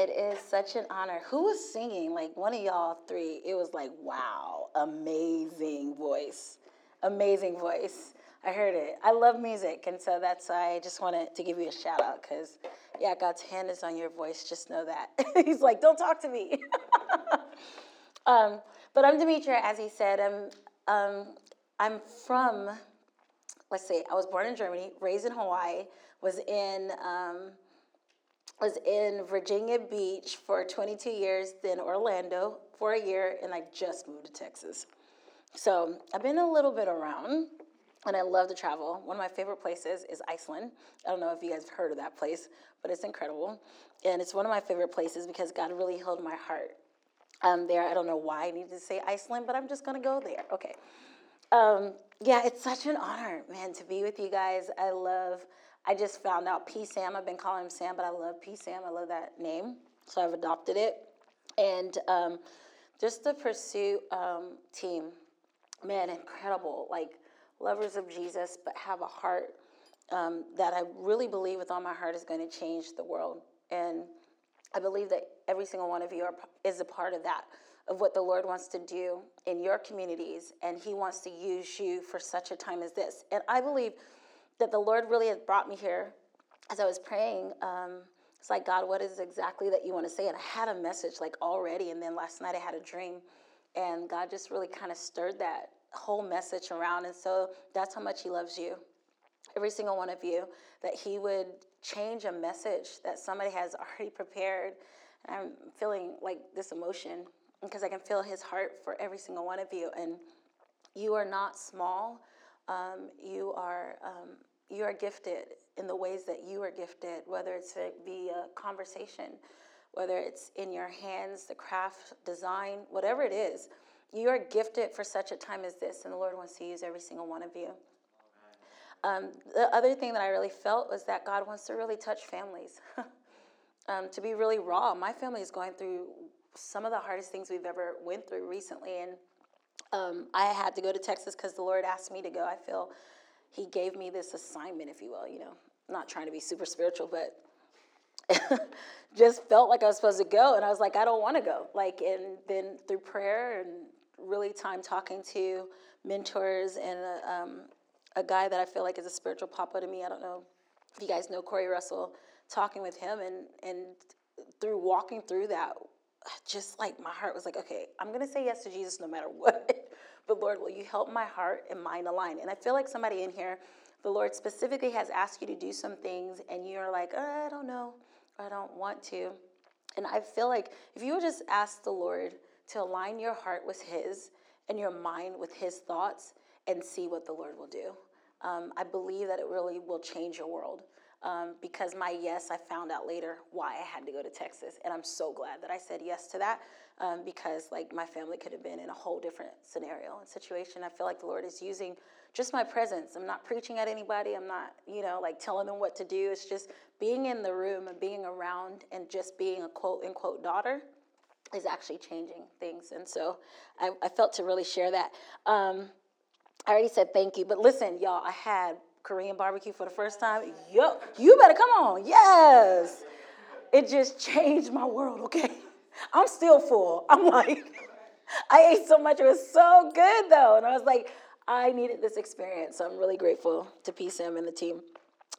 It is such an honor. Who was singing? Like one of y'all three. It was like, wow, amazing voice. Amazing voice. I heard it. I love music, and so that's why I just wanted to give you a shout out because, yeah, God's hand is on your voice. Just know that. He's like, don't talk to me. um, but I'm Demetria, as he said. I'm, um, I'm from, let's see, I was born in Germany, raised in Hawaii, was in um, was in Virginia Beach for 22 years, then Orlando for a year, and I just moved to Texas. So I've been a little bit around, and I love to travel. One of my favorite places is Iceland. I don't know if you guys have heard of that place, but it's incredible. And it's one of my favorite places because God really held my heart um, there. I don't know why I needed to say Iceland, but I'm just going to go there. Okay. Um, yeah, it's such an honor, man, to be with you guys. I love I just found out P Sam. I've been calling him Sam, but I love P Sam. I love that name, so I've adopted it. And um, just the pursuit um, team, man, incredible. Like lovers of Jesus, but have a heart um, that I really believe with all my heart is going to change the world. And I believe that every single one of you are, is a part of that, of what the Lord wants to do in your communities, and He wants to use you for such a time as this. And I believe that the Lord really has brought me here as I was praying. Um, it's like, God, what is exactly that you want to say? And I had a message like already. And then last night I had a dream. And God just really kind of stirred that whole message around. And so that's how much He loves you, every single one of you, that He would change a message that somebody has already prepared. And I'm feeling like this emotion because I can feel His heart for every single one of you. And you are not small. Um, you are um, you are gifted in the ways that you are gifted, whether it's via conversation, whether it's in your hands, the craft, design, whatever it is. You are gifted for such a time as this, and the Lord wants to use every single one of you. Um, the other thing that I really felt was that God wants to really touch families. um, to be really raw, my family is going through some of the hardest things we've ever went through recently, and um, I had to go to Texas because the Lord asked me to go. I feel he gave me this assignment, if you will, you know, not trying to be super spiritual, but just felt like I was supposed to go. And I was like, I don't want to go. Like, and then through prayer and really time talking to mentors and a, um, a guy that I feel like is a spiritual papa to me. I don't know if you guys know Corey Russell, talking with him and, and through walking through that, just like my heart was like, okay, I'm going to say yes to Jesus no matter what. But Lord, will you help my heart and mind align? And I feel like somebody in here, the Lord specifically has asked you to do some things, and you're like, oh, I don't know, I don't want to. And I feel like if you would just ask the Lord to align your heart with His and your mind with His thoughts and see what the Lord will do, um, I believe that it really will change your world. Um, because my yes, I found out later why I had to go to Texas. And I'm so glad that I said yes to that um, because like my family could have been in a whole different scenario and situation. I feel like the Lord is using just my presence. I'm not preaching at anybody. I'm not, you know, like telling them what to do. It's just being in the room and being around and just being a quote unquote daughter is actually changing things. And so I, I felt to really share that. Um, I already said thank you, but listen, y'all, I had Korean barbecue for the first time. Yo, you better come on. Yes. It just changed my world, okay? I'm still full. I'm like, I ate so much. It was so good though. And I was like, I needed this experience. So I'm really grateful to PSM and the team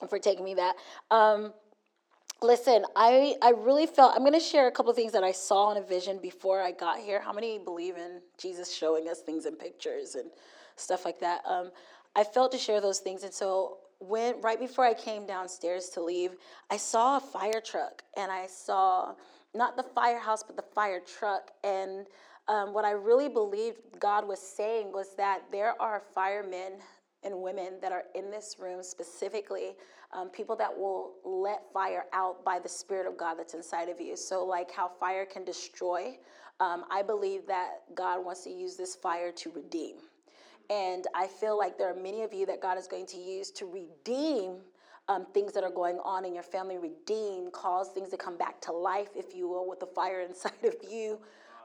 for taking me that. Um, listen, I, I really felt, I'm going to share a couple of things that I saw in a vision before I got here. How many believe in Jesus showing us things in pictures and stuff like that? Um, I felt to share those things. And so when right before I came downstairs to leave, I saw a fire truck and I saw not the firehouse, but the fire truck. And um, what I really believed God was saying was that there are firemen and women that are in this room specifically, um, people that will let fire out by the Spirit of God that's inside of you. So, like how fire can destroy, um, I believe that God wants to use this fire to redeem. And I feel like there are many of you that God is going to use to redeem um, things that are going on in your family, redeem, cause things to come back to life, if you will, with the fire inside of you.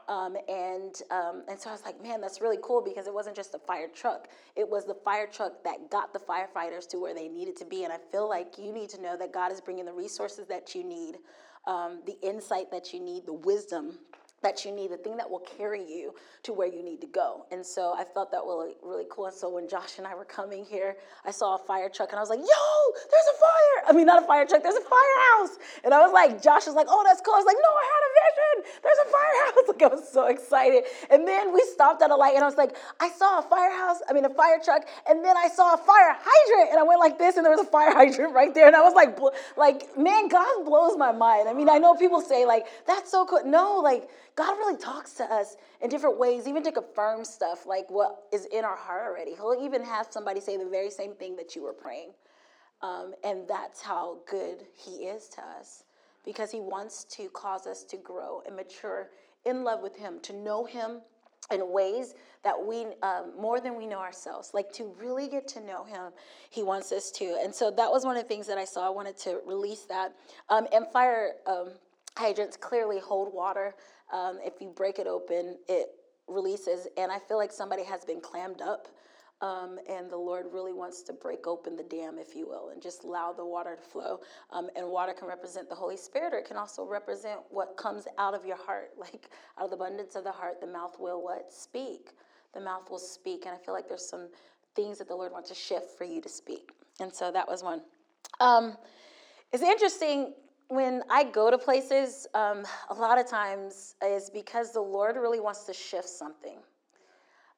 Um, and um, and so I was like, man, that's really cool because it wasn't just a fire truck; it was the fire truck that got the firefighters to where they needed to be. And I feel like you need to know that God is bringing the resources that you need, um, the insight that you need, the wisdom that you need, the thing that will carry you to where you need to go. And so I felt that was really cool. And so when Josh and I were coming here, I saw a fire truck and I was like, yo, there's a fire. I mean, not a fire truck, there's a firehouse. And I was like, Josh was like, oh, that's cool. I was like, no, I had a vision. There's a firehouse. Like, I was so excited. And then we stopped at a light and I was like, I saw a firehouse, I mean, a fire truck. And then I saw a fire hydrant. And I went like this and there was a fire hydrant right there. And I was like, like, man, God blows my mind. I mean, I know people say like, that's so cool. No, like, God really talks to us in different ways, even to confirm stuff like what is in our heart already. He'll even have somebody say the very same thing that you were praying. Um, and that's how good He is to us because He wants to cause us to grow and mature in love with Him, to know Him in ways that we um, more than we know ourselves like to really get to know him he wants us to and so that was one of the things that i saw i wanted to release that um, and fire um, hydrants clearly hold water um, if you break it open, it releases. And I feel like somebody has been clammed up. Um, and the Lord really wants to break open the dam, if you will, and just allow the water to flow. Um, and water can represent the Holy Spirit, or it can also represent what comes out of your heart. Like out of the abundance of the heart, the mouth will what? Speak. The mouth will speak. And I feel like there's some things that the Lord wants to shift for you to speak. And so that was one. Um, it's interesting when I go to places, um, a lot of times is because the Lord really wants to shift something.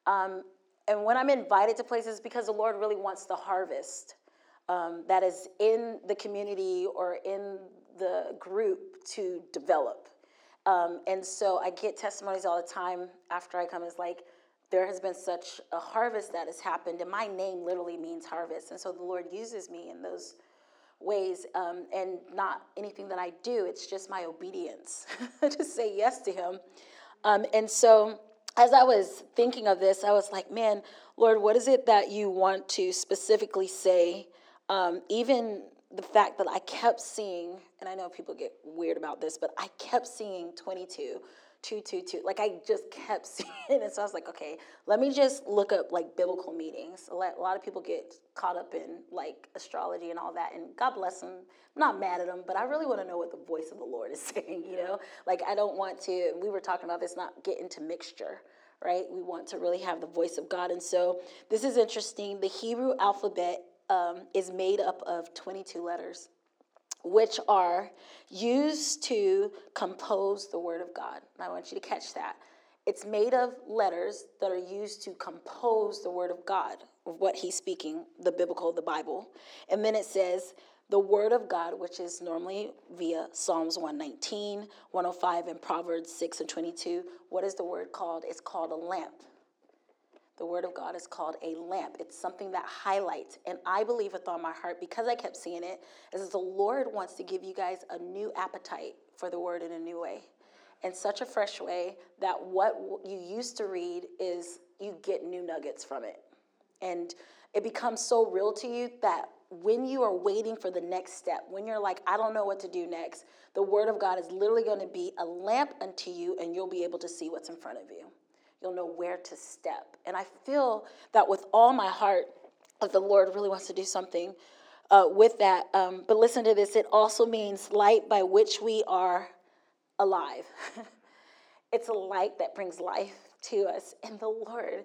Um, and when I'm invited to places, because the Lord really wants the harvest um, that is in the community or in the group to develop. Um, and so I get testimonies all the time after I come. It's like, there has been such a harvest that has happened, and my name literally means harvest. And so the Lord uses me in those ways um, and not anything that I do. It's just my obedience to say yes to Him. Um, and so, as I was thinking of this, I was like, man, Lord, what is it that you want to specifically say? Um, even the fact that I kept seeing, and I know people get weird about this, but I kept seeing 22 two, two, two. Like I just kept seeing it. So I was like, okay, let me just look up like biblical meetings. A lot of people get caught up in like astrology and all that. And God bless them. I'm not mad at them, but I really want to know what the voice of the Lord is saying, you know? Like I don't want to, we were talking about this, not get into mixture. Right? We want to really have the voice of God. And so this is interesting. The Hebrew alphabet um, is made up of 22 letters which are used to compose the Word of God. And I want you to catch that. It's made of letters that are used to compose the Word of God, of what He's speaking, the biblical, the Bible. And then it says, the Word of God, which is normally via Psalms 119, 105, and Proverbs 6 and 22. What is the Word called? It's called a lamp the Word of God is called a lamp. It's something that highlights. And I believe with all my heart, because I kept seeing it, is that the Lord wants to give you guys a new appetite for the Word in a new way. In such a fresh way that what you used to read is you get new nuggets from it. And it becomes so real to you that when you are waiting for the next step, when you're like, I don't know what to do next, the Word of God is literally going to be a lamp unto you, and you'll be able to see what's in front of you you'll know where to step. And I feel that with all my heart, that the Lord really wants to do something uh, with that. Um, but listen to this it also means light by which we are alive. it's a light that brings life to us. And the Lord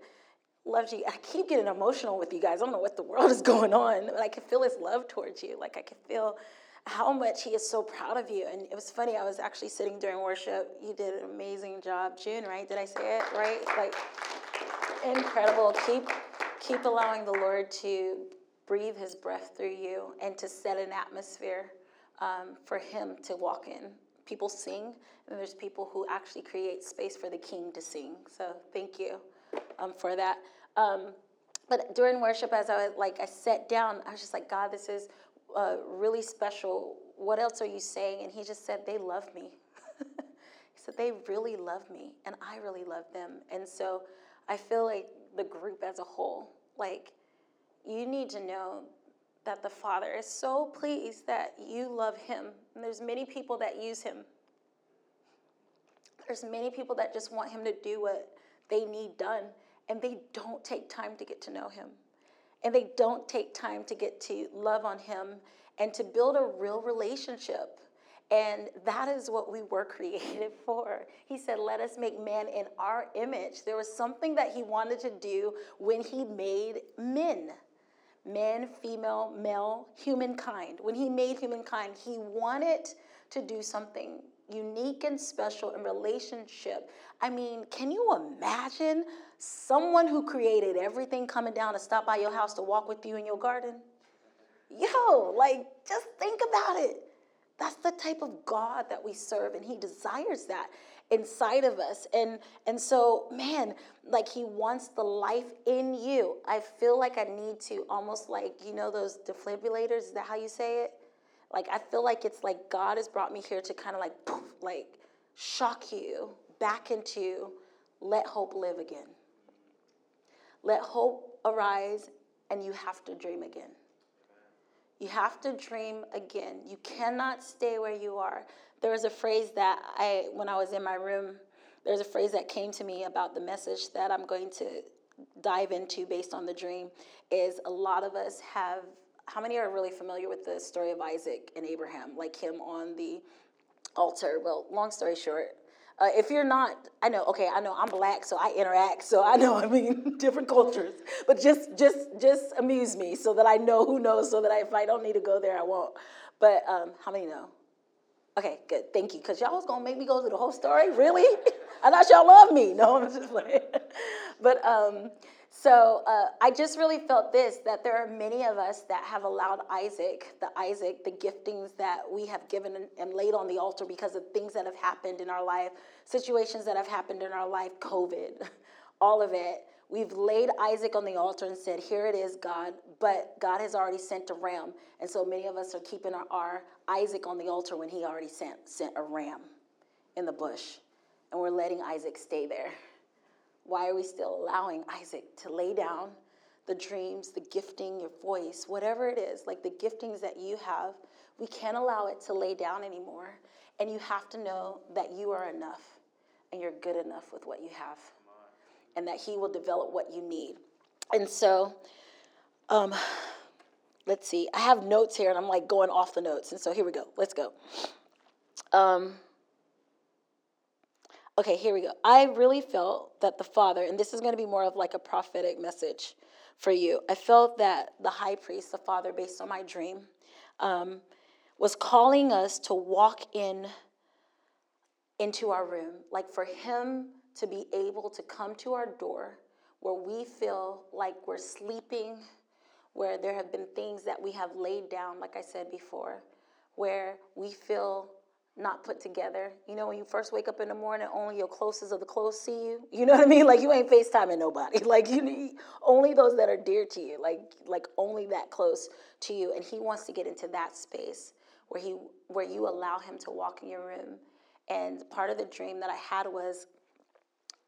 loves you. I keep getting emotional with you guys. I don't know what the world is going on, but I can feel his love towards you. Like I can feel how much he is so proud of you. And it was funny, I was actually sitting during worship. You did an amazing job, June, right? Did I say it right? Like incredible. Keep keep allowing the Lord to breathe his breath through you and to set an atmosphere um, for him to walk in. People sing, and there's people who actually create space for the king to sing. So thank you um, for that. Um, but during worship, as I was like, I sat down, I was just like, God, this is really special. What else are you saying? And he just said, They love me. he said, They really love me, and I really love them. And so I feel like the group as a whole, like, you need to know that the Father is so pleased that you love him. And there's many people that use him. There's many people that just want him to do what they need done, and they don't take time to get to know him. And they don't take time to get to love on him and to build a real relationship. And that is what we were created for. He said, Let us make man in our image. There was something that he wanted to do when he made men men, female, male, humankind. When he made humankind, he wanted to do something unique and special in relationship. I mean, can you imagine someone who created everything coming down to stop by your house to walk with you in your garden? Yo, like, just think about it. That's the type of God that we serve, and He desires that inside of us. And and so, man, like He wants the life in you. I feel like I need to almost like you know those defibrillators. Is that how you say it? Like I feel like it's like God has brought me here to kind of like poof, like shock you back into let hope live again. Let hope arise, and you have to dream again. You have to dream again. You cannot stay where you are. There was a phrase that I, when I was in my room, there's a phrase that came to me about the message that I'm going to dive into based on the dream. Is a lot of us have, how many are really familiar with the story of Isaac and Abraham, like him on the altar? Well, long story short, uh, if you're not, I know. Okay, I know I'm black, so I interact. So I know. I mean, different cultures. But just, just, just amuse me so that I know who knows. So that I, if I don't need to go there, I won't. But um, how many know? Okay, good. Thank you. Cause y'all was gonna make me go through the whole story. Really? I thought y'all loved me. No, I'm just playing. but um, so uh, I just really felt this that there are many of us that have allowed Isaac, the Isaac, the giftings that we have given and, laid on the altar because of things that have happened in our life, situations that have happened in our life, COVID, all of it. We've laid Isaac on the altar and said, Here it is, God. But God has already sent a ram. And so many of us are keeping our, our Isaac on the altar when he already sent, sent a ram in the bush. And we're letting Isaac stay there. Why are we still allowing Isaac to lay down the dreams, the gifting, your voice, whatever it is, like the giftings that you have? We can't allow it to lay down anymore. And you have to know that you are enough and you're good enough with what you have, and that He will develop what you need. And so, um, let's see. I have notes here, and I'm like going off the notes. And so here we go. Let's go. Um, Okay, here we go. I really felt that the Father, and this is going to be more of like a prophetic message for you. I felt that the high priest, the Father, based on my dream, um, was calling us to walk in into our room, like for Him to be able to come to our door where we feel like we're sleeping, where there have been things that we have laid down, like I said before, where we feel not put together. You know, when you first wake up in the morning, only your closest of the close see you. You know what I mean? Like you ain't FaceTiming nobody. Like you need only those that are dear to you, like like only that close to you. And he wants to get into that space where he where you allow him to walk in your room. And part of the dream that I had was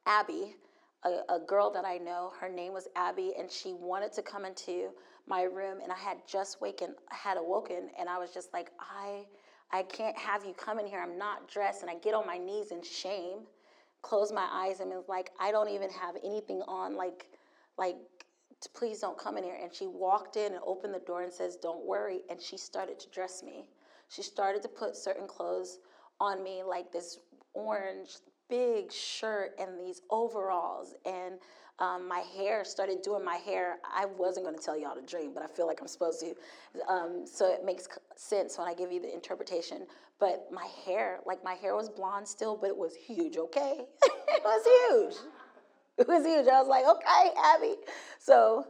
Abby, a, a girl that I know, her name was Abby, and she wanted to come into my room and I had just waken had awoken and I was just like, I I can't have you come in here. I'm not dressed. And I get on my knees in shame, close my eyes, and it's like, I don't even have anything on. Like, like, please don't come in here. And she walked in and opened the door and says, Don't worry. And she started to dress me. She started to put certain clothes on me, like this orange big shirt and these overalls. And um, my hair started doing my hair. I wasn't going to tell y'all the dream, but I feel like I'm supposed to. Um, so it makes sense when I give you the interpretation. But my hair, like my hair was blonde still, but it was huge, okay? it was huge. It was huge. I was like, okay, Abby. So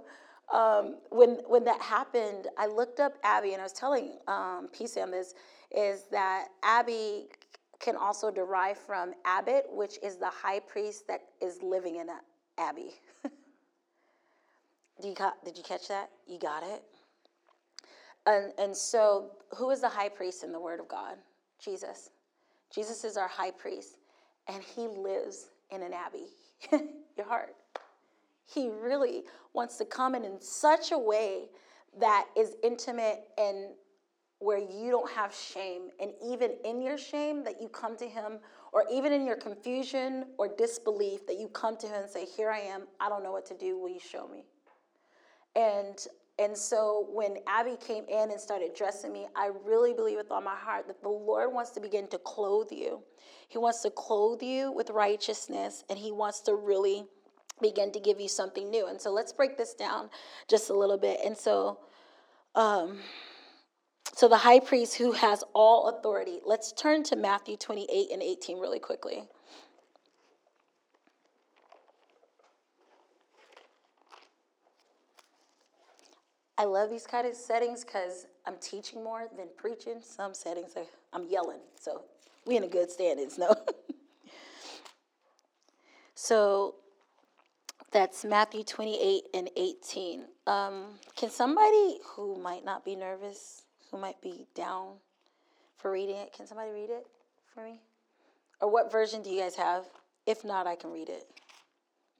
um, when when that happened, I looked up Abby and I was telling um, on this is that Abby can also derive from Abbot, which is the high priest that is living in a abbey. you did you catch that? You got it? And, and so, who is the high priest in the Word of God? Jesus. Jesus is our high priest, and he lives in an abbey, your heart. He really wants to come in in such a way that is intimate and where you don't have shame. And even in your shame, that you come to Him, or even in your confusion or disbelief, that you come to Him and say, Here I am. I don't know what to do. Will you show me? And and so when Abby came in and started dressing me, I really believe with all my heart that the Lord wants to begin to clothe you. He wants to clothe you with righteousness, and He wants to really begin to give you something new. And so let's break this down just a little bit. And so, um, so the high priest who has all authority. Let's turn to Matthew 28 and 18 really quickly. I love these kind of settings because I'm teaching more than preaching. Some settings I'm yelling, so we in a good standings, no. so that's Matthew 28 and 18. Um, can somebody who might not be nervous, who might be down for reading it, can somebody read it for me? Or what version do you guys have? If not, I can read it.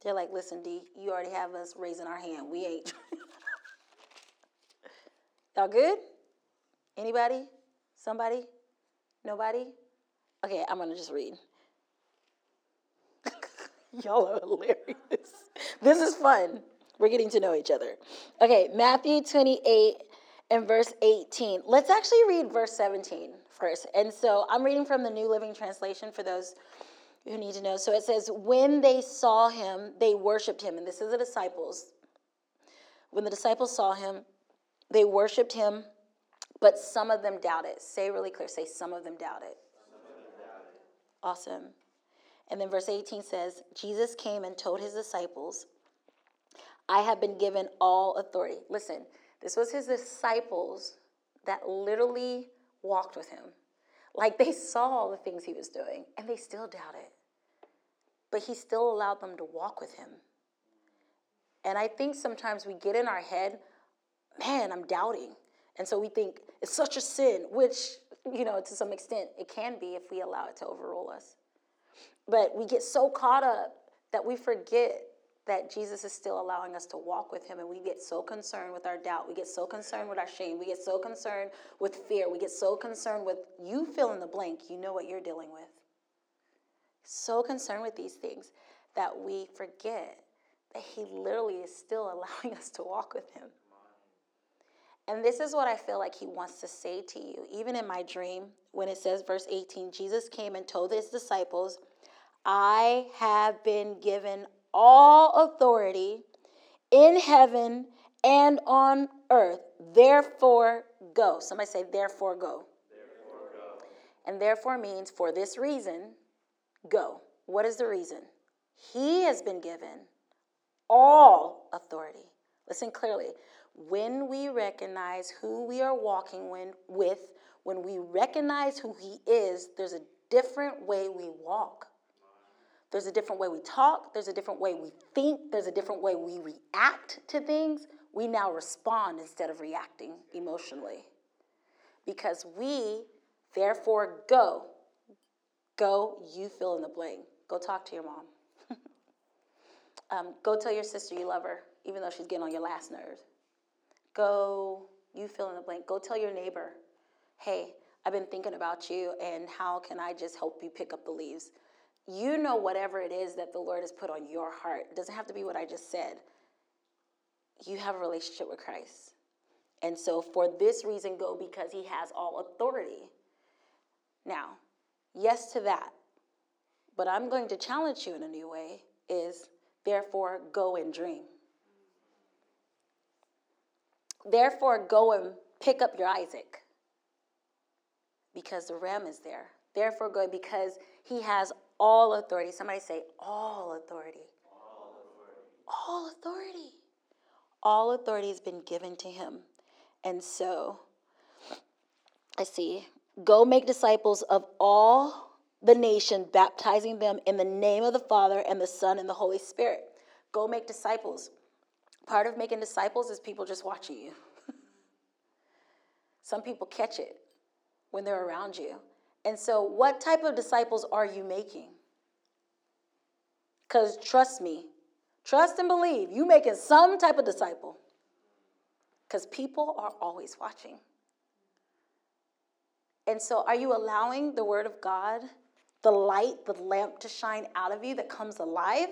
They're like, listen, D, you already have us raising our hand. We ain't. Y'all good? Anybody? Somebody? Nobody? Okay, I'm gonna just read. Y'all are hilarious. This is fun. We're getting to know each other. Okay, Matthew 28 and verse 18. Let's actually read verse 17 first. And so I'm reading from the New Living Translation for those who need to know. So it says, When they saw him, they worshiped him. And this is the disciples. When the disciples saw him, they worshiped him, but some of them doubted. Say really clear, say, some of them doubted. Awesome. And then verse 18 says, Jesus came and told his disciples, I have been given all authority. Listen, this was his disciples that literally walked with him. Like they saw all the things he was doing and they still doubted. But he still allowed them to walk with him. And I think sometimes we get in our head, man, I'm doubting. And so we think it's such a sin, which, you know, to some extent it can be if we allow it to overrule us. But we get so caught up that we forget that Jesus is still allowing us to walk with him and we get so concerned with our doubt. We get so concerned with our shame. We get so concerned with fear. We get so concerned with you fill in the blank. You know what you're dealing with. So concerned with these things that we forget that he literally is still allowing us to walk with him. And this is what I feel like he wants to say to you. Even in my dream, when it says, verse 18, Jesus came and told his disciples, I have been given all authority in heaven and on earth. Therefore, go. Somebody say, therefore, go. Therefore, go. And therefore means for this reason, go. What is the reason? He has been given all authority. Listen clearly when we recognize who we are walking with, when we recognize who He is, there's a different way we walk. There's a different way we talk. There's a different way we think. There's a different way we react to things. We now respond instead of reacting emotionally. Because we, therefore, go. Go, you fill in the blank. Go talk to your mom. um, go tell your sister you love her, even though she's getting on your last nerves. Go, you fill in the blank. Go tell your neighbor, hey, I've been thinking about you, and how can I just help you pick up the leaves? You know, whatever it is that the Lord has put on your heart. It doesn't have to be what I just said. You have a relationship with Christ. And so, for this reason, go because he has all authority. Now, yes to that. But I'm going to challenge you in a new way is therefore go and dream. Therefore, go and pick up your Isaac because the ram is there. Therefore, go because he has all authority. Somebody say, all authority. All authority. All authority. Has been given to him. And so, I see, go make disciples of all the nation, baptizing them in the name of the Father and the Son and the Holy Spirit. Go make disciples. Part of making disciples is people just watching you. Some people catch it when they're around you. And so, what type of disciples are you making? Because trust me, trust and believe, you making some type of disciple. Because people are always watching. And so, are you allowing the Word of God, the light, the lamp to shine out of you that comes alive?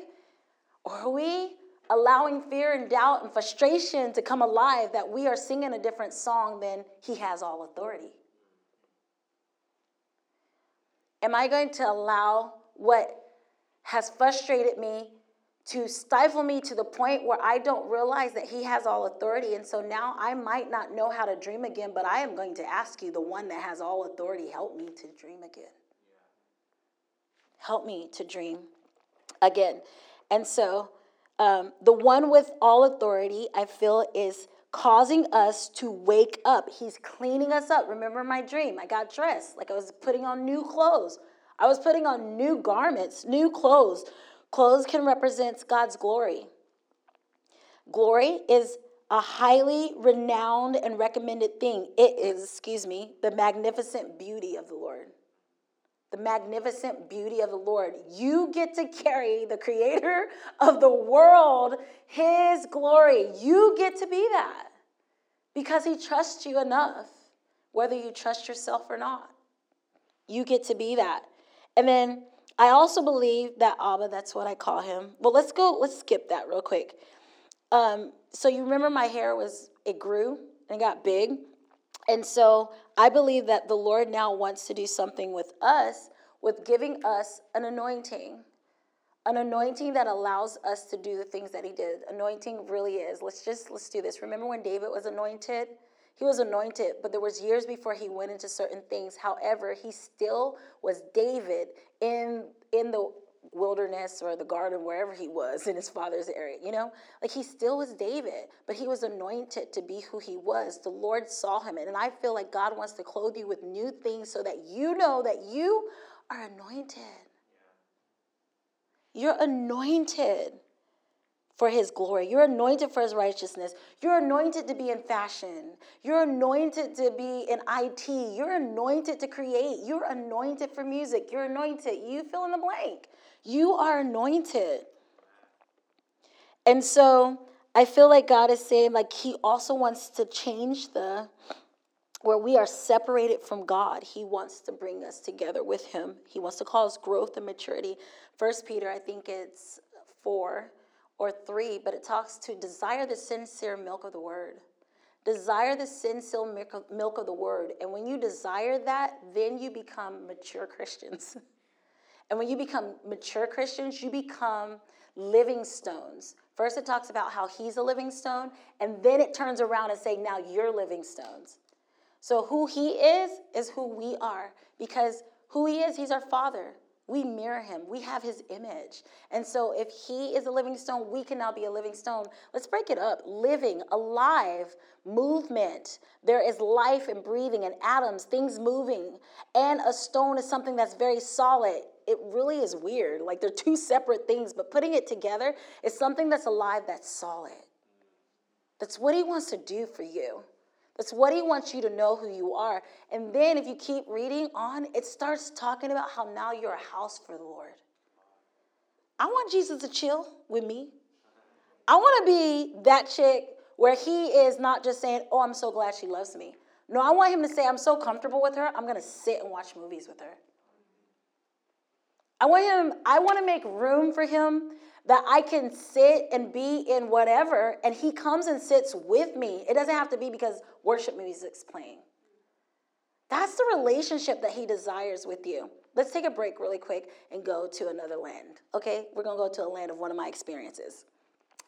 Or are we allowing fear and doubt and frustration to come alive that we are singing a different song than He has all authority? Am I going to allow what has frustrated me to stifle me to the point where I don't realize that He has all authority? And so now I might not know how to dream again, but I am going to ask you, the one that has all authority, help me to dream again. Help me to dream again. And so, um, the one with all authority, I feel, is causing us to wake up. He's cleaning us up. Remember my dream? I got dressed like I was putting on new clothes. I was putting on new garments, new clothes. Clothes can represent God's glory. Glory is a highly renowned and recommended thing. It is, excuse me, the magnificent beauty of the Lord the magnificent beauty of the Lord. You get to carry the creator of the world, his glory. You get to be that because he trusts you enough, whether you trust yourself or not. You get to be that. And then I also believe that Abba, that's what I call him. Well, let's go, let's skip that real quick. Um, so you remember my hair was, it grew and it got big. And so I believe that the Lord now wants to do something with us, with giving us an anointing. An anointing that allows us to do the things that he did. Anointing really is. Let's just let's do this. Remember when David was anointed? He was anointed, but there was years before he went into certain things. However, he still was David in in the wilderness or the garden, wherever he was in his father's area, you know? Like he still was David, but he was anointed to be who he was. The Lord saw him. And I feel like God wants to clothe you with new things so that you know that you are anointed. You're anointed for his glory. You're anointed for his righteousness. You're anointed to be in fashion. You're anointed to be in IT. You're anointed to create. You're anointed for music. You're anointed. You fill in the blank. You are anointed. And so I feel like God is saying, like, He also wants to change the where we are separated from God. He wants to bring us together with Him. He wants to cause growth and maturity. First Peter, I think it's four or three, but it talks to desire the sincere milk of the word. Desire the sincere milk of the word. And when you desire that, then you become mature Christians. And when you become mature Christians, you become living stones. First, it talks about how he's a living stone, and then it turns around and say, now you're living stones. So who he is is who we are, because who he is, he's our father. We mirror him. We have his image. And so if he is a living stone, we can now be a living stone. Let's break it up. Living, alive, movement. There is life and breathing and atoms, things moving. And a stone is something that's very solid. It really is weird. Like they're two separate things, but putting it together is something that's alive, that's solid. That's what he wants to do for you. That's what he wants you to know who you are. And then if you keep reading on, it starts talking about how now you're a house for the Lord. I want Jesus to chill with me. I want to be that chick where he is not just saying, Oh, I'm so glad she loves me. No, I want him to say, I'm so comfortable with her, I'm going to sit and watch movies with her. I want him, I want to make room for him that I can sit and be in whatever, and he comes and sits with me. It doesn't have to be because worship music's playing. That's the relationship that he desires with you. Let's take a break really quick and go to another land. Okay? We're to go to a land of one of my experiences.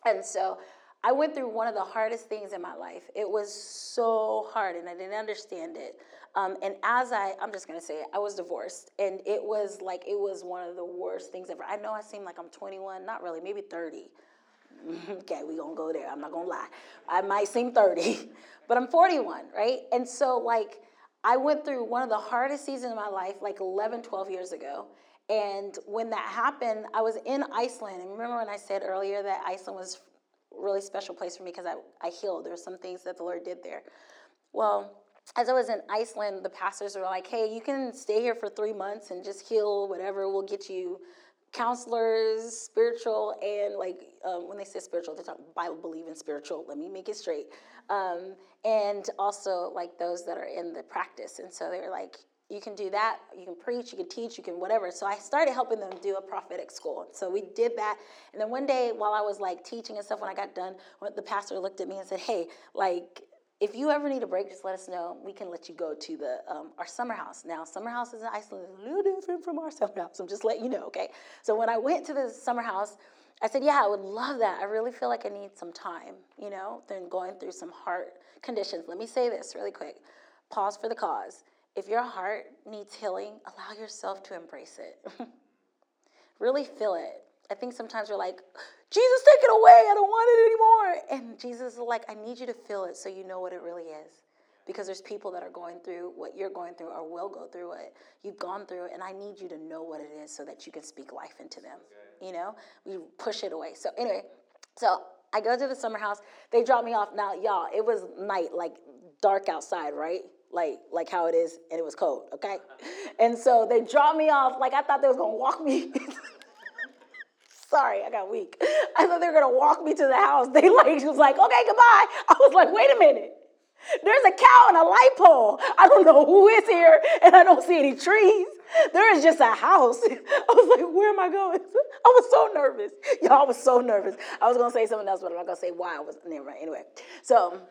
And so I went through one of the hardest things in my life. It was so hard and I didn't understand it. Um, and as I, I'm just gonna say it, I was divorced, and it was like it was one of the worst things ever. I know I seem like I'm 21, not really, maybe 30. okay, we gonna go there. I'm not gonna lie. I might seem 30, but I'm 41, right? And so like I went through one of the hardest seasons of my life, like 11, 12 years ago. And when that happened, I was in Iceland. And remember when I said earlier that Iceland was really special place for me because I, I healed. There were some things that the Lord did there. Well, as I was in Iceland, the pastors were like, hey, you can stay here for three months and just heal whatever. We'll get you counselors, spiritual, and like um, when they say spiritual, they talk Bible believing spiritual. Let me make it straight. Um, and also like those that are in the practice. And so they were like, you can do that. You can preach, you can teach, you can whatever. So I started helping them do a prophetic school. So we did that. And then one day while I was like teaching and stuff, when I got done, the pastor looked at me and said, Hey, like, if you ever need a break, just let us know. We can let you go to the um, our summer house. Now, summer houses in Iceland is a little different from our summer house. I'm just letting you know, okay? So when I went to the summer house, I said, Yeah, I would love that. I really feel like I need some time, you know, then going through some heart conditions. Let me say this really quick. Pause for the cause if your heart needs healing, allow yourself to embrace it. really feel it. I think sometimes we're like, Jesus, take it away. I don't want it anymore. And Jesus is like, I need you to feel it so you know what it really is. Because there's people that are going through what you're going through or will go through what you've gone through. it, And I need you to know what it is so that you can speak life into them. Okay. You know, we push it away. So, anyway, so I go to the summer house. They drop me off. Now, y'all, it was night, like dark outside, right? Like like how it is, and it was cold. Okay, and so they dropped me off. Like I thought they was gonna walk me. Sorry, I got weak. I thought they were gonna walk me to the house. They like was like, okay, goodbye. I was like, wait a minute. There's a cow and a light pole. I don't know who is here, and I don't see any trees. There is just a house. I was like, where am I going? I was so nervous. Y'all, was so nervous. I was gonna say something else, but I'm not gonna say why I was. Never mind. Anyway, so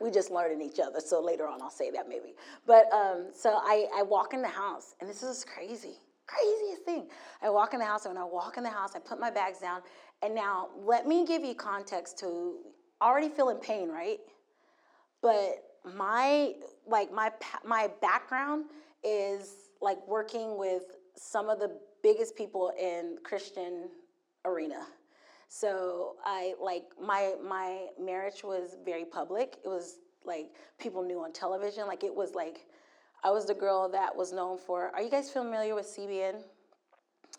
we just learning each other. So later on, I'll say that maybe. But um, so I, I walk in the house, and this is crazy, craziest thing. I walk in the house, and when I walk in the house, I put my bags down. And now, let me give you context to already feeling pain, right? But my like my my background is like working with some of the biggest people in Christian arena so I like my my marriage was very public. It was like people knew on television. Like it was like I was the girl that was known for. Are you guys familiar with CBN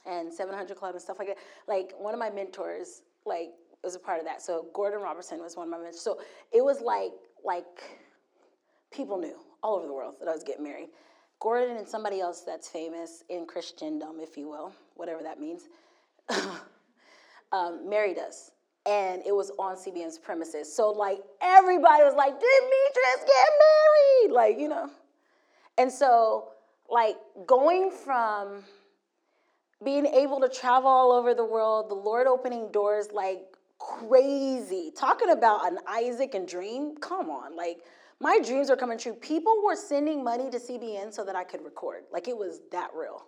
and 700 Club and stuff like that? Like one of my mentors like was a part of that. So Gordon Robertson was one of my mentors. So it was like like people knew all over the world that I was getting married. Gordon and somebody else that's famous in Christendom, if you will, whatever that means. um, married us. And it was on CBN's premises. So, like, everybody was like, Demetrius, get married! Like, you know. And so, like, going from being able to travel all over the world, the Lord opening doors like crazy. Talking about an Isaac and dream, come on. Like, my dreams are coming true. People were sending money to CBN so that I could record. Like, it was that real.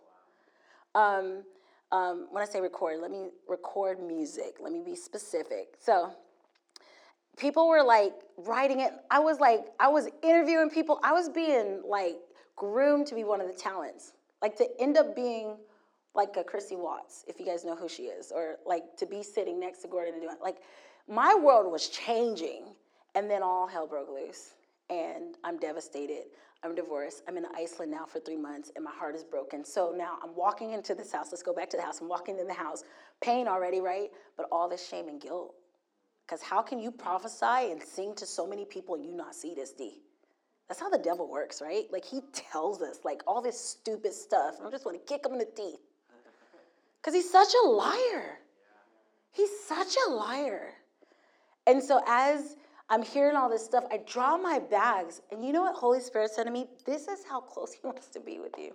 Um, um, when I say record, let me record music. Let me be specific. So people were like writing it. I was like, I was interviewing people. I was being like groomed to be one of the talents, like to end up being like a Kristi Watts, if you guys know who she is, or like to be sitting next to Gordon and doing like my world was changing, and then all hell broke loose, and I'm devastated. I'm divorced. I'm in Iceland now for three months and my heart is broken. So now I'm walking into this house. Let's go back to the house. I'm walking in the house. Pain already, right? But all this shame and guilt. Because how can you prophesy and sing to so many people and you not see this D? That's how the devil works, right? Like he tells us like all this stupid stuff. I just want to kick him in the teeth. Because he's such a liar. He's such a liar. And so as I'm hearing all this stuff. I draw my bags. And you know what Holy Spirit said to me? This is how close He wants to be with you.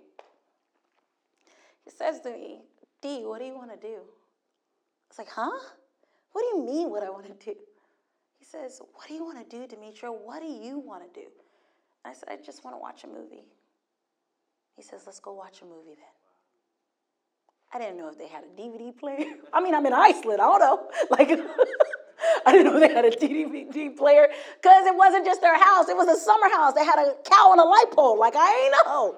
He says to me, D, what do you want to do? I was like, huh? What do you mean, what I want to do? He says, What do you want to do, Demetria? What do you want to do? And I said, I just want to watch a movie. He says, Let's go watch a movie then. I didn't know if they had a DVD player. I mean, I'm in Iceland. I don't know. Like, I didn't know they had a DVD player because it wasn't just their house, it was a summer house. They had a cow and a light pole. Like, I ain't know.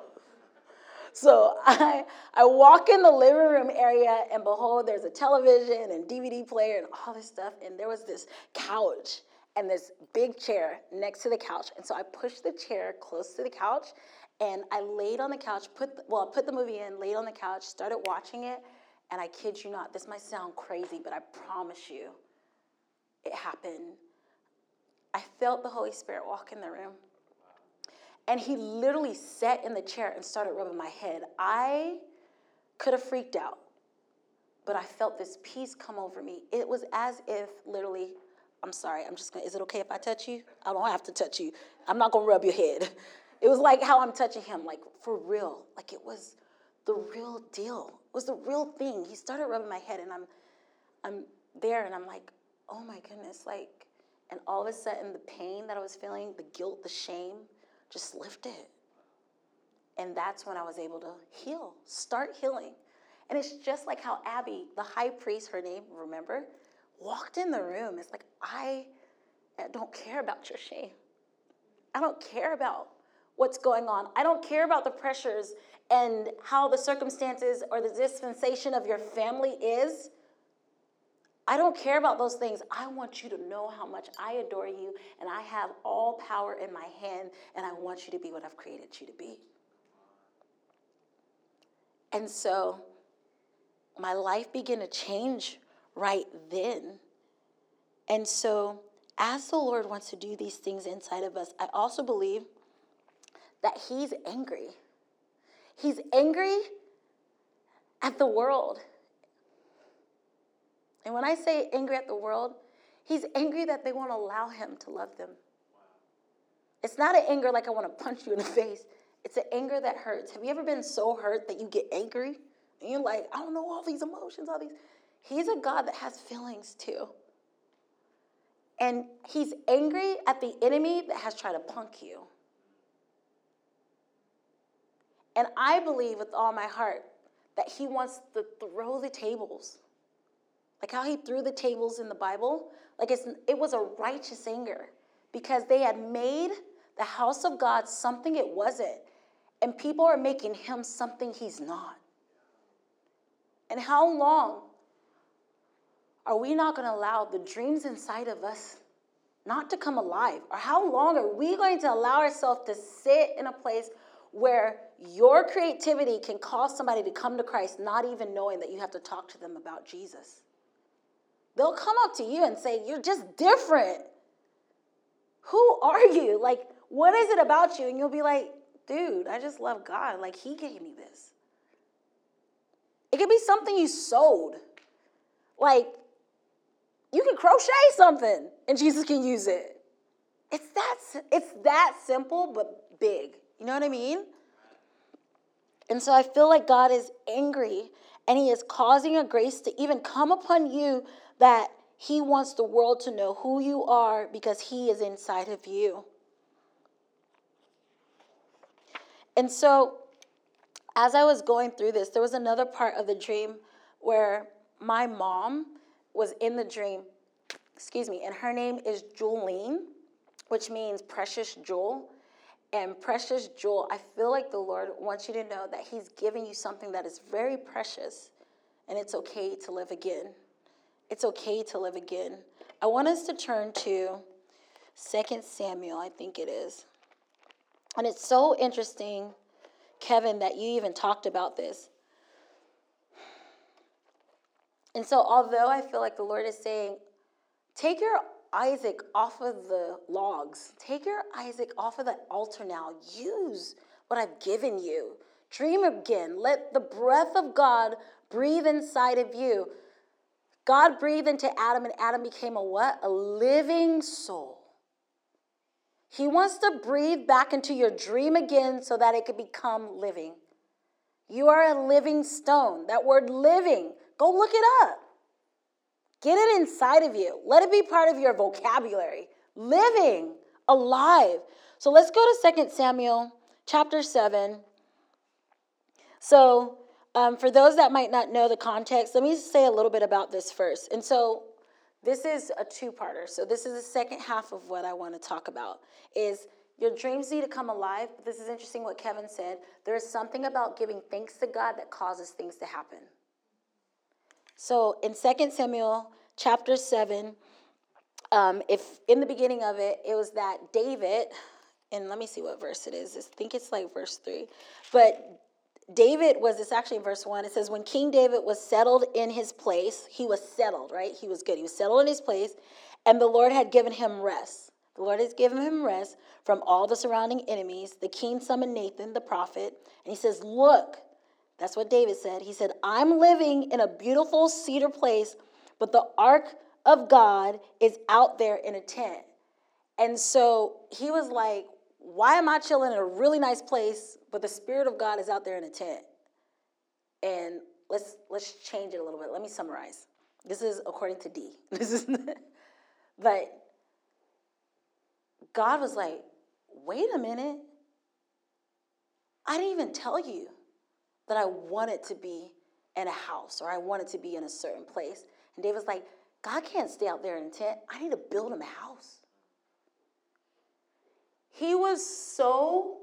So I, I walk in the living room area, and behold, there's a television and DVD player and all this stuff. And there was this couch and this big chair next to the couch. And so I pushed the chair close to the couch, and I laid on the couch, put the, well, I put the movie in, laid on the couch, started watching it. And I kid you not, this might sound crazy, but I promise you, it happened. I felt the Holy Spirit walk in the room. And he literally sat in the chair and started rubbing my head. I could have freaked out, but I felt this peace come over me. It was as if literally, I'm sorry, I'm just gonna, is it okay if I touch you? I don't have to touch you. I'm not gonna rub your head. It was like how I'm touching him, like for real. Like it was the real deal. It was the real thing. He started rubbing my head, and I'm, I'm there, and I'm like, oh my goodness, like, and all of a sudden the pain that I was feeling, the guilt, the shame, just lifted. And that's when I was able to heal, start healing. And it's just like how Abby, the high priest, her name, remember, walked in the room. It's like, I don't care about your shame. I don't care about what's going on. I don't care about the pressures and how the circumstances or the dispensation of your family is. I don't care about those things. I want you to know how much I adore you and I have all power in my hand and I want you to be what I've created you to be. And so my life began to change right then. And so, as the Lord wants to do these things inside of us, I also believe that He's angry. He's angry at the world. And when I say angry at the world, He's angry that they won't allow Him to love them. It's not an anger like I want to punch you in the face. It's an anger that hurts. Have you ever been so hurt that you get angry? And you're like, I don't know all these emotions, all these. He's a God that has feelings too. And he's angry at the enemy that has tried to punk you. And I believe with all my heart that he wants to throw the tables. Like how he threw the tables in the Bible. Like it's, it was a righteous anger because they had made the house of God something it wasn't. And people are making him something he's not. And how long are we not going to allow the dreams inside of us not to come alive? Or how long are we going to allow ourselves to sit in a place where your creativity can cause somebody to come to Christ not even knowing that you have to talk to them about Jesus? They'll come up to you and say, You're just different. Who are you? Like, what is it about you? And you'll be like, Dude, I just love God. Like, He gave me this. It could be something you sewed. Like, you can crochet something and Jesus can use it. It's that, it's that simple, but big. You know what I mean? And so I feel like God is angry and He is causing a grace to even come upon you that He wants the world to know who you are because He is inside of you. And so as I was going through this, there was another part of the dream where my mom was in the dream, excuse me, and her name is Julene, which means precious jewel. And precious jewel, I feel like the Lord wants you to know that He's giving you something that is very precious, and it's okay to live again. It's okay to live again. I want us to turn to 2 Samuel, I think it is. And it's so interesting Kevin, that you even talked about this. And so, although I feel like the Lord is saying, take your Isaac off of the logs, take your Isaac off of the altar now, use what I've given you. Dream again. Let the breath of God breathe inside of you. God breathed into Adam, and Adam became a what? A living soul. He wants to breathe back into your dream again so that it could become living. You are a living stone. That word living, go look it up. Get it inside of you. Let it be part of your vocabulary. Living, alive. So let's go to 2 Samuel chapter 7. So, um, for those that might not know the context, let me say a little bit about this first. And so, this is a two-parter. So this is the second half of what I want to talk about is your dreams need to come alive. This is interesting what Kevin said. There is something about giving thanks to God that causes things to happen. So in 2 Samuel chapter 7, um, if in the beginning of it, it was that David, and let me see what verse it is. I think it's like verse 3. But David was, it's actually in verse 1, it says, When King David was settled in his place, he was settled, right? He was good. He was settled in his place, and the Lord had given him rest. The Lord has given him rest from all the surrounding enemies. The king summoned Nathan, the prophet, and he says, Look, that's what David said. He said, I'm living in a beautiful cedar place, but the ark of God is out there in a tent. And so he was like, why am I chilling in a really nice place, but the Spirit of God is out there in a tent? And let's let's change it a little bit. Let me summarize. This is according to D. This is but God was like, wait a minute. I didn't even tell you that I wanted to be in a house or I wanted to be in a certain place. And David's like, God can't stay out there in a tent. I need to build him a house. He was so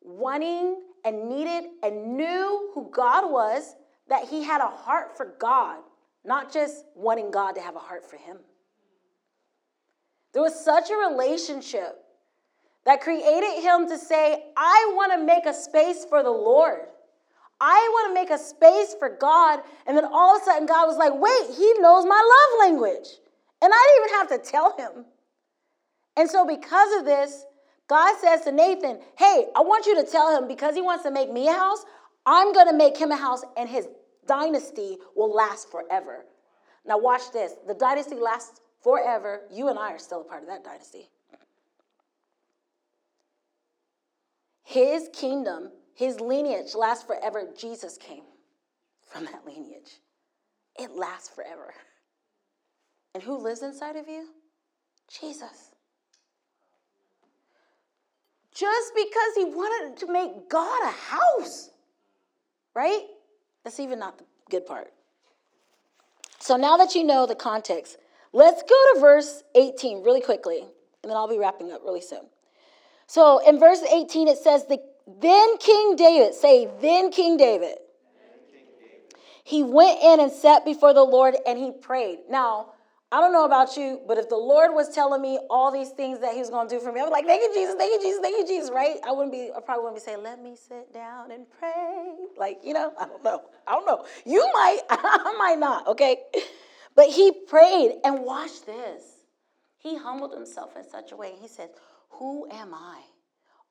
wanting and needed and knew who God was that he had a heart for God, not just wanting God to have a heart for him. There was such a relationship that created him to say, I want to make a space for the Lord. I want to make a space for God. And then all of a sudden, God was like, wait, he knows my love language. And I didn't even have to tell him. And so, because of this, God says to Nathan, Hey, I want you to tell him because he wants to make me a house, I'm going to make him a house and his dynasty will last forever. Now, watch this. The dynasty lasts forever. You and I are still a part of that dynasty. His kingdom his lineage lasts forever. Jesus came from that lineage. It lasts forever. And who lives inside of you? Jesus. Just because he wanted to make God a house, right? That's even not the good part. So now that you know the context, let's go to verse 18 really quickly, and then I'll be wrapping up really soon. So in verse 18, it says, The then King David, say, then King David. He went in and sat before the Lord and he prayed. Now, I don't know about you, but if the Lord was telling me all these things that He was going to do for me, I was like, "Thank you, Jesus! Thank you, Jesus! Thank you, Jesus!" Right? I wouldn't be. I probably wouldn't be saying, "Let me sit down and pray." Like, you know, I don't know. I don't know. You might. I might not. Okay, but he prayed and watch this. He humbled himself in such a way. He said, "Who am I?"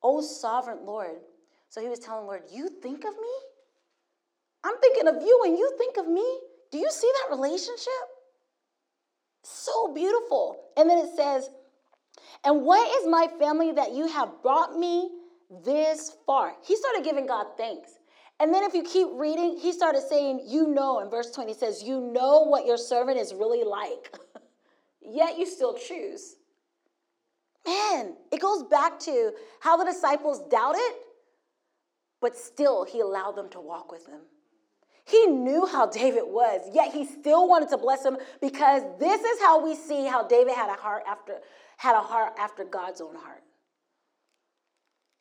Oh, sovereign Lord. So he was telling Lord, You think of me? I'm thinking of you and you think of me. Do you see that relationship? So beautiful. And then it says, And what is my family that you have brought me this far? He started giving God thanks. And then if you keep reading, he started saying, You know, in verse 20 he says, You know what your servant is really like, yet you still choose. Man, it goes back to how the disciples doubted, but still he allowed them to walk with him. He knew how David was, yet he still wanted to bless him because this is how we see how David had a heart after had a heart after God's own heart.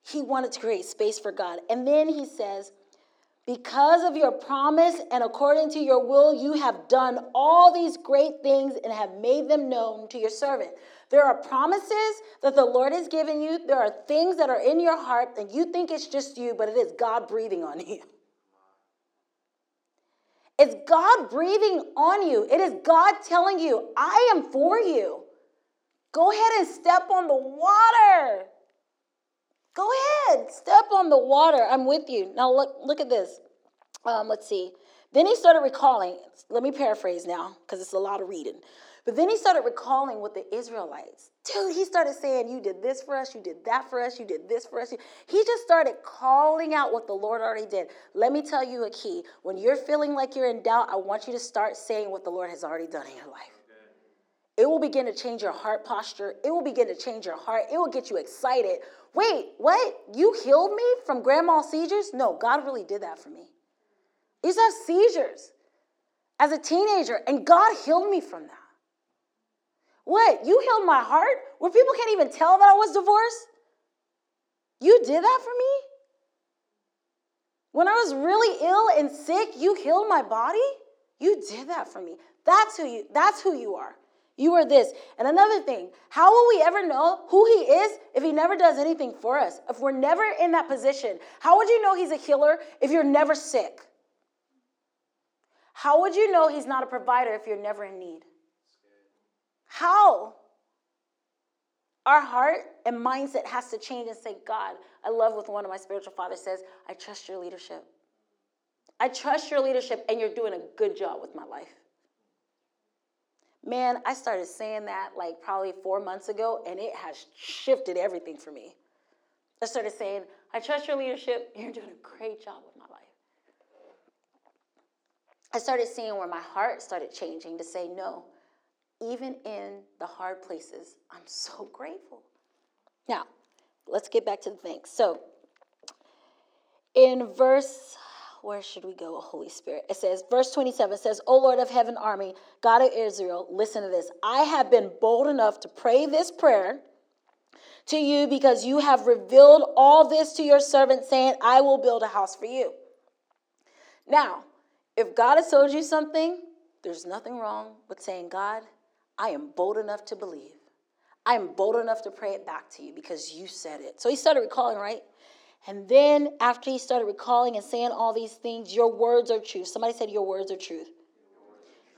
He wanted to create space for God. And then he says, because of your promise and according to your will, you have done all these great things and have made them known to your servant. There are promises that the Lord has given you. There are things that are in your heart, and you think it's just you, but it is God breathing on you. It's God breathing on you. It is God telling you, I am for you. Go ahead and step on the water. Go ahead, step on the water. I'm with you. Now look, look at this. Um, let's see. Then he started recalling. Let me paraphrase now, because it's a lot of reading. But then he started recalling what the Israelites, dude, he started saying, You did this for us, you did that for us, you did this for us. He just started calling out what the Lord already did. Let me tell you a key. When you're feeling like you're in doubt, I want you to start saying what the Lord has already done in your life. It will begin to change your heart posture. It will begin to change your heart. It will get you excited. Wait, what? You healed me from grand mal seizures? No, God really did that for me. To have seizures as a teenager, and God healed me from that. What? You healed my heart where people can't even tell that I was divorced? You did that for me? When I was really ill and sick, you healed my body? You did that for me. That's who you that's who you are. You are this. And another thing, how will we ever know who he is if he never does anything for us? If we're never in that position, how would you know he's a healer if you're never sick? How would you know he's not a provider if you're never in need? How? Our heart and mindset has to change and say, God, I love what one of my spiritual fathers says, I trust your leadership. I trust your leadership, and you're doing a good job with my life. Man, I started saying that like probably four months ago, and it has shifted everything for me. I started saying, I trust your leadership. You're doing a great job with my life. I started seeing where my heart started changing to say, no, even in the hard places, I'm so grateful. Now, let's get back to the things. So, in verse, where should we go, Holy Spirit? It says, verse 27 says, O Lord of heaven army, God of Israel, listen to this. I have been bold enough to pray this prayer to you because you have revealed all this to your servant, saying, I will build a house for you. Now, if God has told you something, there's nothing wrong with saying, God, I am bold enough to believe. I am bold enough to pray it back to you because you said it. So he started recalling, right? And then after he started recalling and saying all these things, your words are truth. Somebody said, Your words are truth.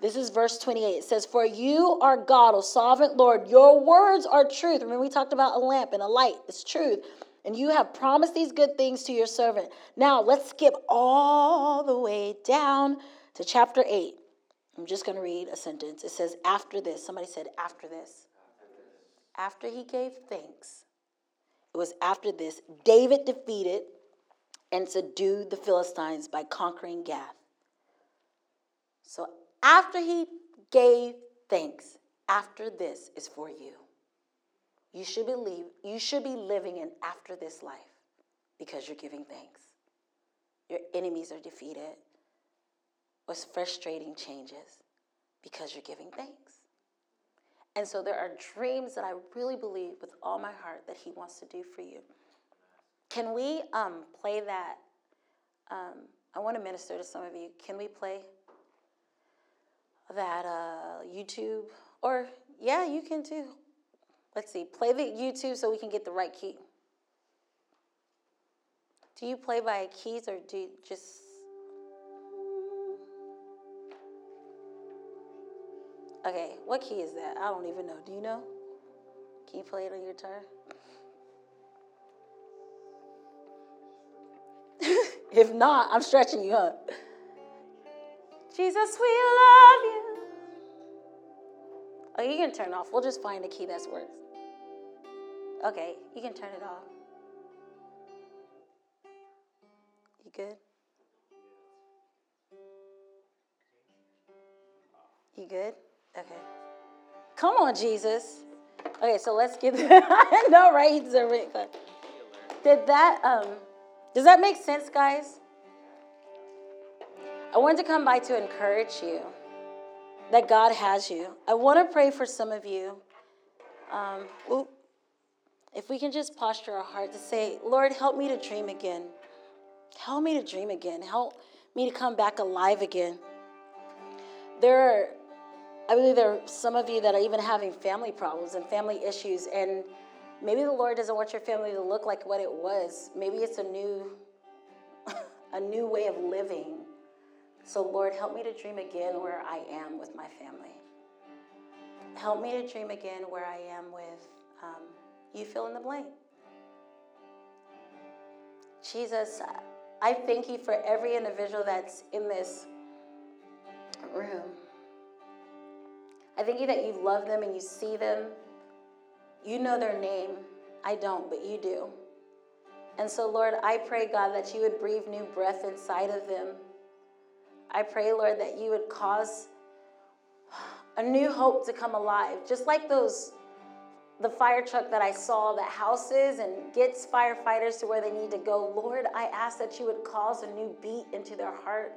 This is verse 28. It says, For you are God, O sovereign Lord. Your words are truth. Remember, we talked about a lamp and a light. It's truth. And you have promised these good things to your servant. Now, let's skip all the way down to chapter 8. I'm just going to read a sentence. It says, After this. Somebody said, After this. After he gave thanks, it was after this, David defeated and subdued the Philistines by conquering Gath. So after he gave thanks, after this is for you. You should believe you should be living in after this life because you're giving thanks. Your enemies are defeated. What's frustrating changes because you're giving thanks. And so there are dreams that I really believe with all my heart that He wants to do for you. Can we um, play that? Um, I want to minister to some of you. Can we play that uh, YouTube? Or, yeah, you can too. Let's see. Play the YouTube so we can get the right key. Do you play by keys or do you just Okay, what key is that? I don't even know. Do you know? Can you play it on your guitar? if not, I'm stretching you up. Jesus, we love you. Oh, you can turn off. We'll just find a key that works. Okay, you can turn it off. You good? You good? Okay. Come on, Jesus. Okay, so let's get I know, right? He's a Did that um does that make sense, guys? I wanted to come by to encourage you that God has you. I want to pray for some of you. Um, if we can just posture our heart to say, Lord, help me to dream again. Help me to dream again. Help me to come back alive again. There are I believe there are some of you that are even having family problems and family issues, and maybe the Lord doesn't want your family to look like what it was. Maybe it's a new, a new way of living. So, Lord, help me to dream again where I am with my family. Help me to dream again where I am with um, you fill in the blank. Jesus, I thank you for every individual that's in this room. I thank you that you love them and you see them. You know their name. I don't, but you do. And so, Lord, I pray, God, that you would breathe new breath inside of them. I pray, Lord, that you would cause a new hope to come alive, just like those the fire truck that I saw that houses and gets firefighters to where they need to go. Lord, I ask that you would cause a new beat into their heart.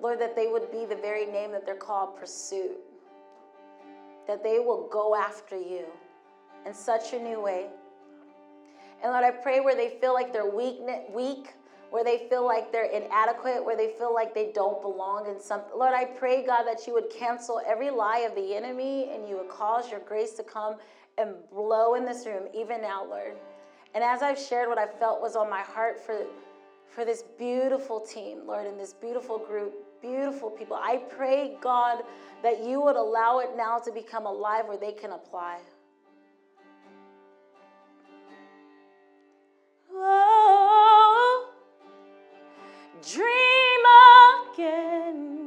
Lord, that they would be the very name that they're called pursuit that they will go after you in such a new way. And Lord, I pray where they feel like they're weak, weak, where they feel like they're inadequate, where they feel like they don't belong in something. Lord, I pray, God, that you would cancel every lie of the enemy and you would cause your grace to come and blow in this room, even now, Lord. And as I've shared what I felt was on my heart for, for this beautiful team, Lord, and this beautiful group, beautiful people. I pray, God, that you would allow it now to become alive where they can apply. Oh, dream again.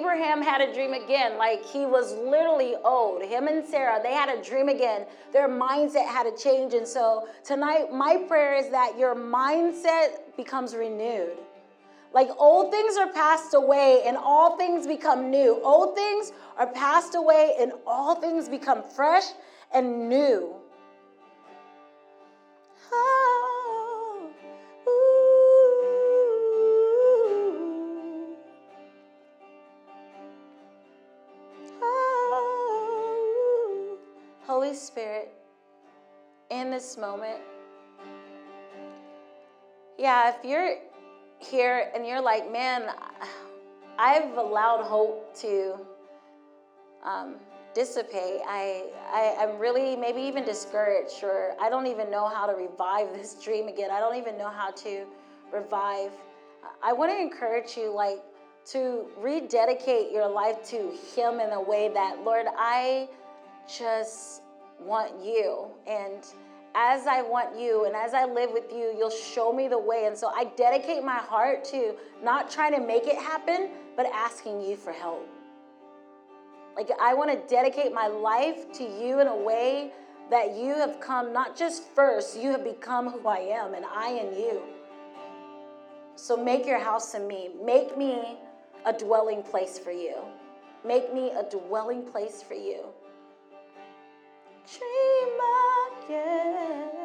Abraham had a dream again. Like he was literally old. Him and Sarah, they had a dream again. Their mindset had to change. And so tonight, my prayer is that your mindset becomes renewed. Like old things are passed away and all things become new. Old things are passed away and all things become fresh and new. Oh, Holy Spirit, in this moment, yeah, if you're here and you're like, man, I've allowed hope to um, dissipate. I, I, I'm really maybe even discouraged, or I don't even know how to revive this dream again. I don't even know how to revive. I want to encourage you, like, to rededicate your life to Him in a way that, Lord, I just want you. And as I want you and as I live with you, you'll show me the way. And so I dedicate my heart to not trying to make it happen, but asking you for help. Like, I want to dedicate my life to you in a way that you have come not just first, you have become who I am, and I in you. So make your house in me. Make me a dwelling place for you. Make me a dwelling place for you. Dream again.